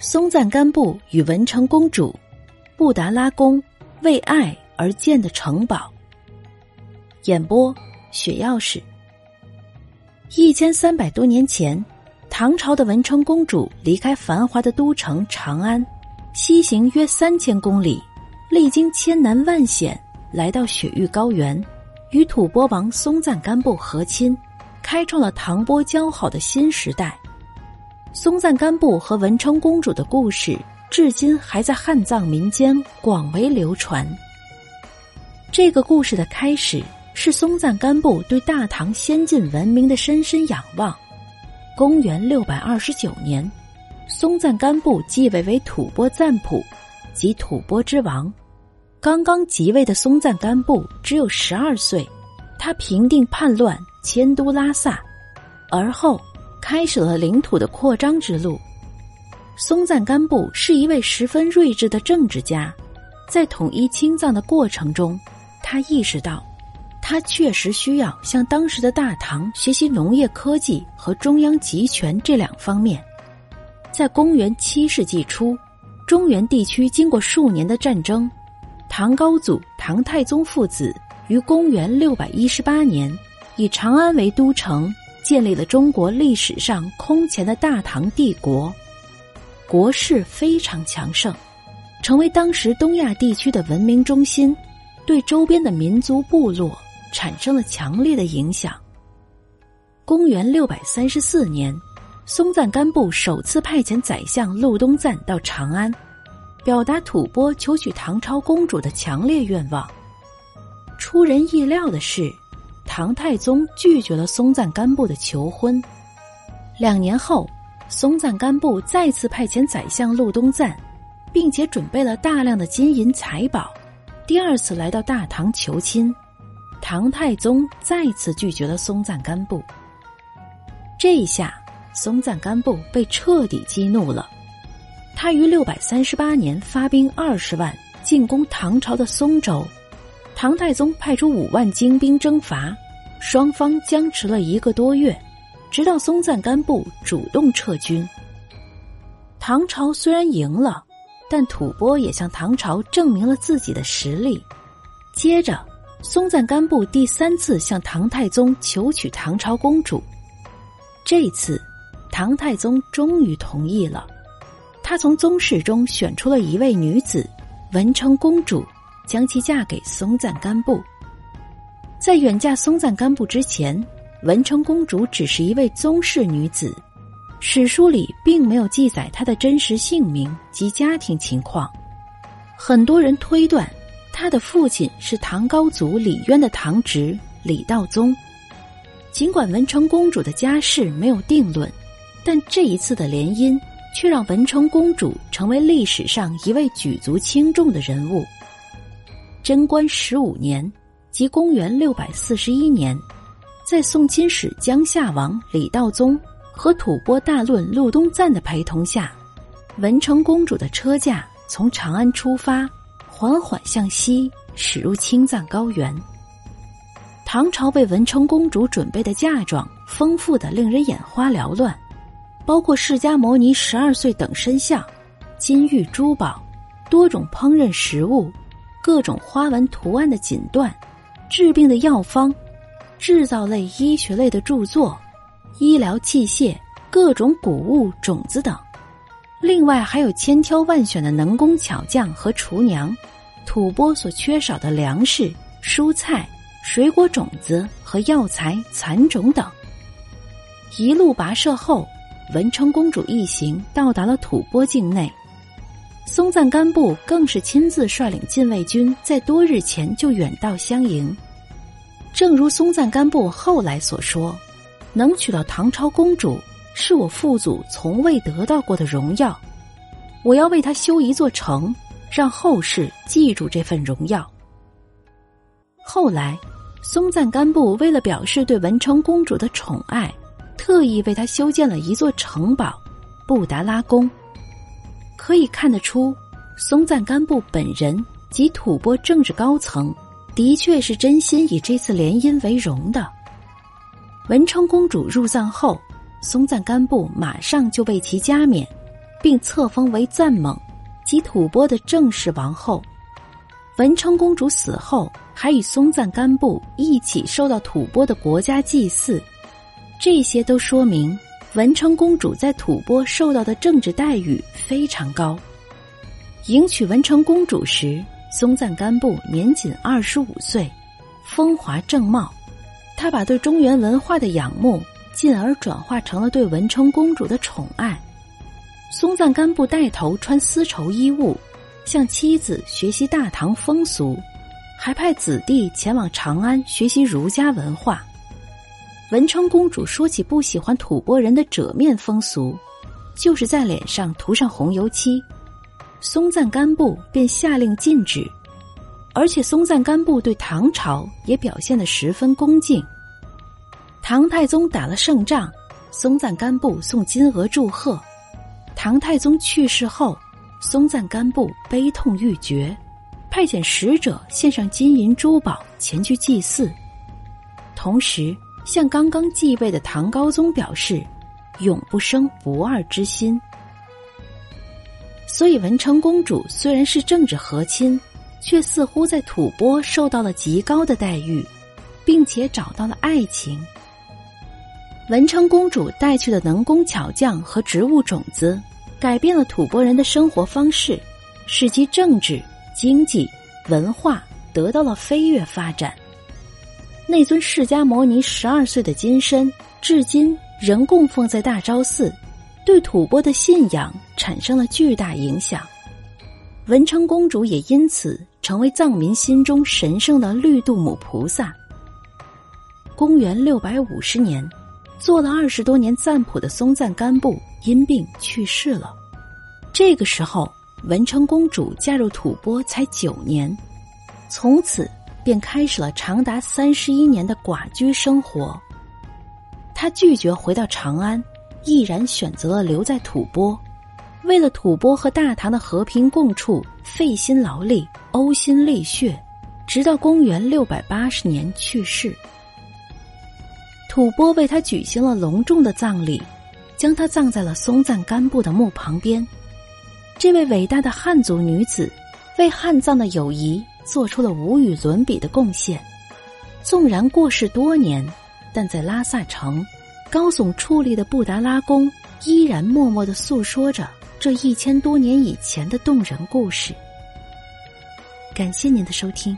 松赞干布与文成公主、布达拉宫为爱而建的城堡。演播：雪钥匙。一千三百多年前，唐朝的文成公主离开繁华的都城长安，西行约三千公里，历经千难万险，来到雪域高原，与吐蕃王松赞干布和亲，开创了唐波交好的新时代。松赞干布和文成公主的故事，至今还在汉藏民间广为流传。这个故事的开始是松赞干布对大唐先进文明的深深仰望。公元六百二十九年，松赞干布继位为吐蕃赞普，即吐蕃之王。刚刚即位的松赞干布只有十二岁，他平定叛乱，迁都拉萨，而后。开始了领土的扩张之路。松赞干布是一位十分睿智的政治家，在统一青藏的过程中，他意识到，他确实需要向当时的大唐学习农业科技和中央集权这两方面。在公元七世纪初，中原地区经过数年的战争，唐高祖唐太宗父子于公元六百一十八年以长安为都城。建立了中国历史上空前的大唐帝国，国势非常强盛，成为当时东亚地区的文明中心，对周边的民族部落产生了强烈的影响。公元六百三十四年，松赞干布首次派遣宰相陆东赞到长安，表达吐蕃求娶唐朝公主的强烈愿望。出人意料的是。唐太宗拒绝了松赞干布的求婚。两年后，松赞干布再次派遣宰相陆东赞，并且准备了大量的金银财宝，第二次来到大唐求亲。唐太宗再次拒绝了松赞干布。这一下，松赞干布被彻底激怒了。他于六百三十八年发兵二十万进攻唐朝的松州。唐太宗派出五万精兵征伐，双方僵持了一个多月，直到松赞干布主动撤军。唐朝虽然赢了，但吐蕃也向唐朝证明了自己的实力。接着，松赞干布第三次向唐太宗求娶唐朝公主，这次，唐太宗终于同意了。他从宗室中选出了一位女子，文成公主。将其嫁给松赞干布。在远嫁松赞干布之前，文成公主只是一位宗室女子，史书里并没有记载她的真实姓名及家庭情况。很多人推断，她的父亲是唐高祖李渊的堂侄李道宗。尽管文成公主的家世没有定论，但这一次的联姻却让文成公主成为历史上一位举足轻重的人物。贞观十五年，即公元六百四十一年，在宋金使江夏王李道宗和吐蕃大论陆东赞的陪同下，文成公主的车驾从长安出发，缓缓向西驶入青藏高原。唐朝为文成公主准备的嫁妆丰富的令人眼花缭乱，包括释迦牟尼十二岁等身像、金玉珠宝、多种烹饪食物。各种花纹图案的锦缎，治病的药方，制造类、医学类的著作，医疗器械，各种谷物、种子等。另外还有千挑万选的能工巧匠和厨娘，吐蕃所缺少的粮食、蔬菜、水果种子和药材、蚕种等。一路跋涉后，文成公主一行到达了吐蕃境内。松赞干布更是亲自率领禁卫军，在多日前就远道相迎。正如松赞干布后来所说：“能娶到唐朝公主，是我父祖从未得到过的荣耀。我要为他修一座城，让后世记住这份荣耀。”后来，松赞干布为了表示对文成公主的宠爱，特意为她修建了一座城堡——布达拉宫。可以看得出，松赞干布本人及吐蕃政治高层的确是真心以这次联姻为荣的。文成公主入藏后，松赞干布马上就被其加冕，并册封为赞蒙，即吐蕃的正式王后。文成公主死后，还与松赞干布一起受到吐蕃的国家祭祀，这些都说明文成公主在吐蕃受到的政治待遇非常高。迎娶文成公主时，松赞干布年仅二十五岁，风华正茂。他把对中原文化的仰慕，进而转化成了对文成公主的宠爱。松赞干布带头穿丝绸衣物，向妻子学习大唐风俗，还派子弟前往长安学习儒家文化。文成公主说起不喜欢吐蕃人的褶面风俗，就是在脸上涂上红油漆。松赞干布便下令禁止，而且松赞干布对唐朝也表现得十分恭敬。唐太宗打了胜仗，松赞干布送金额祝贺。唐太宗去世后，松赞干布悲痛欲绝，派遣使者献上金银珠宝前去祭祀，同时向刚刚继位的唐高宗表示永不生不二之心。所以文成公主虽然是政治和亲，却似乎在吐蕃受到了极高的待遇，并且找到了爱情。文成公主带去的能工巧匠和植物种子，改变了吐蕃人的生活方式，使其政治、经济、文化得到了飞跃发展。那尊释迦摩尼十二岁的金身，至今仍供奉在大昭寺，对吐蕃的信仰产生了巨大影响。文成公主也因此成为藏民心中神圣的绿度母菩萨。公元六百五十年。做了二十多年赞普的松赞干布因病去世了。这个时候，文成公主嫁入吐蕃才九年，从此便开始了长达三十一年的寡居生活。她拒绝回到长安，毅然选择了留在吐蕃，为了吐蕃和大唐的和平共处，费心劳力，呕心沥血，直到公元六百八十年去世。吐蕃为他举行了隆重的葬礼，将他葬在了松赞干布的墓旁边。这位伟大的汉族女子，为汉藏的友谊做出了无与伦比的贡献。纵然过世多年，但在拉萨城，高耸矗立的布达拉宫依然默默的诉说着这一千多年以前的动人故事。感谢您的收听。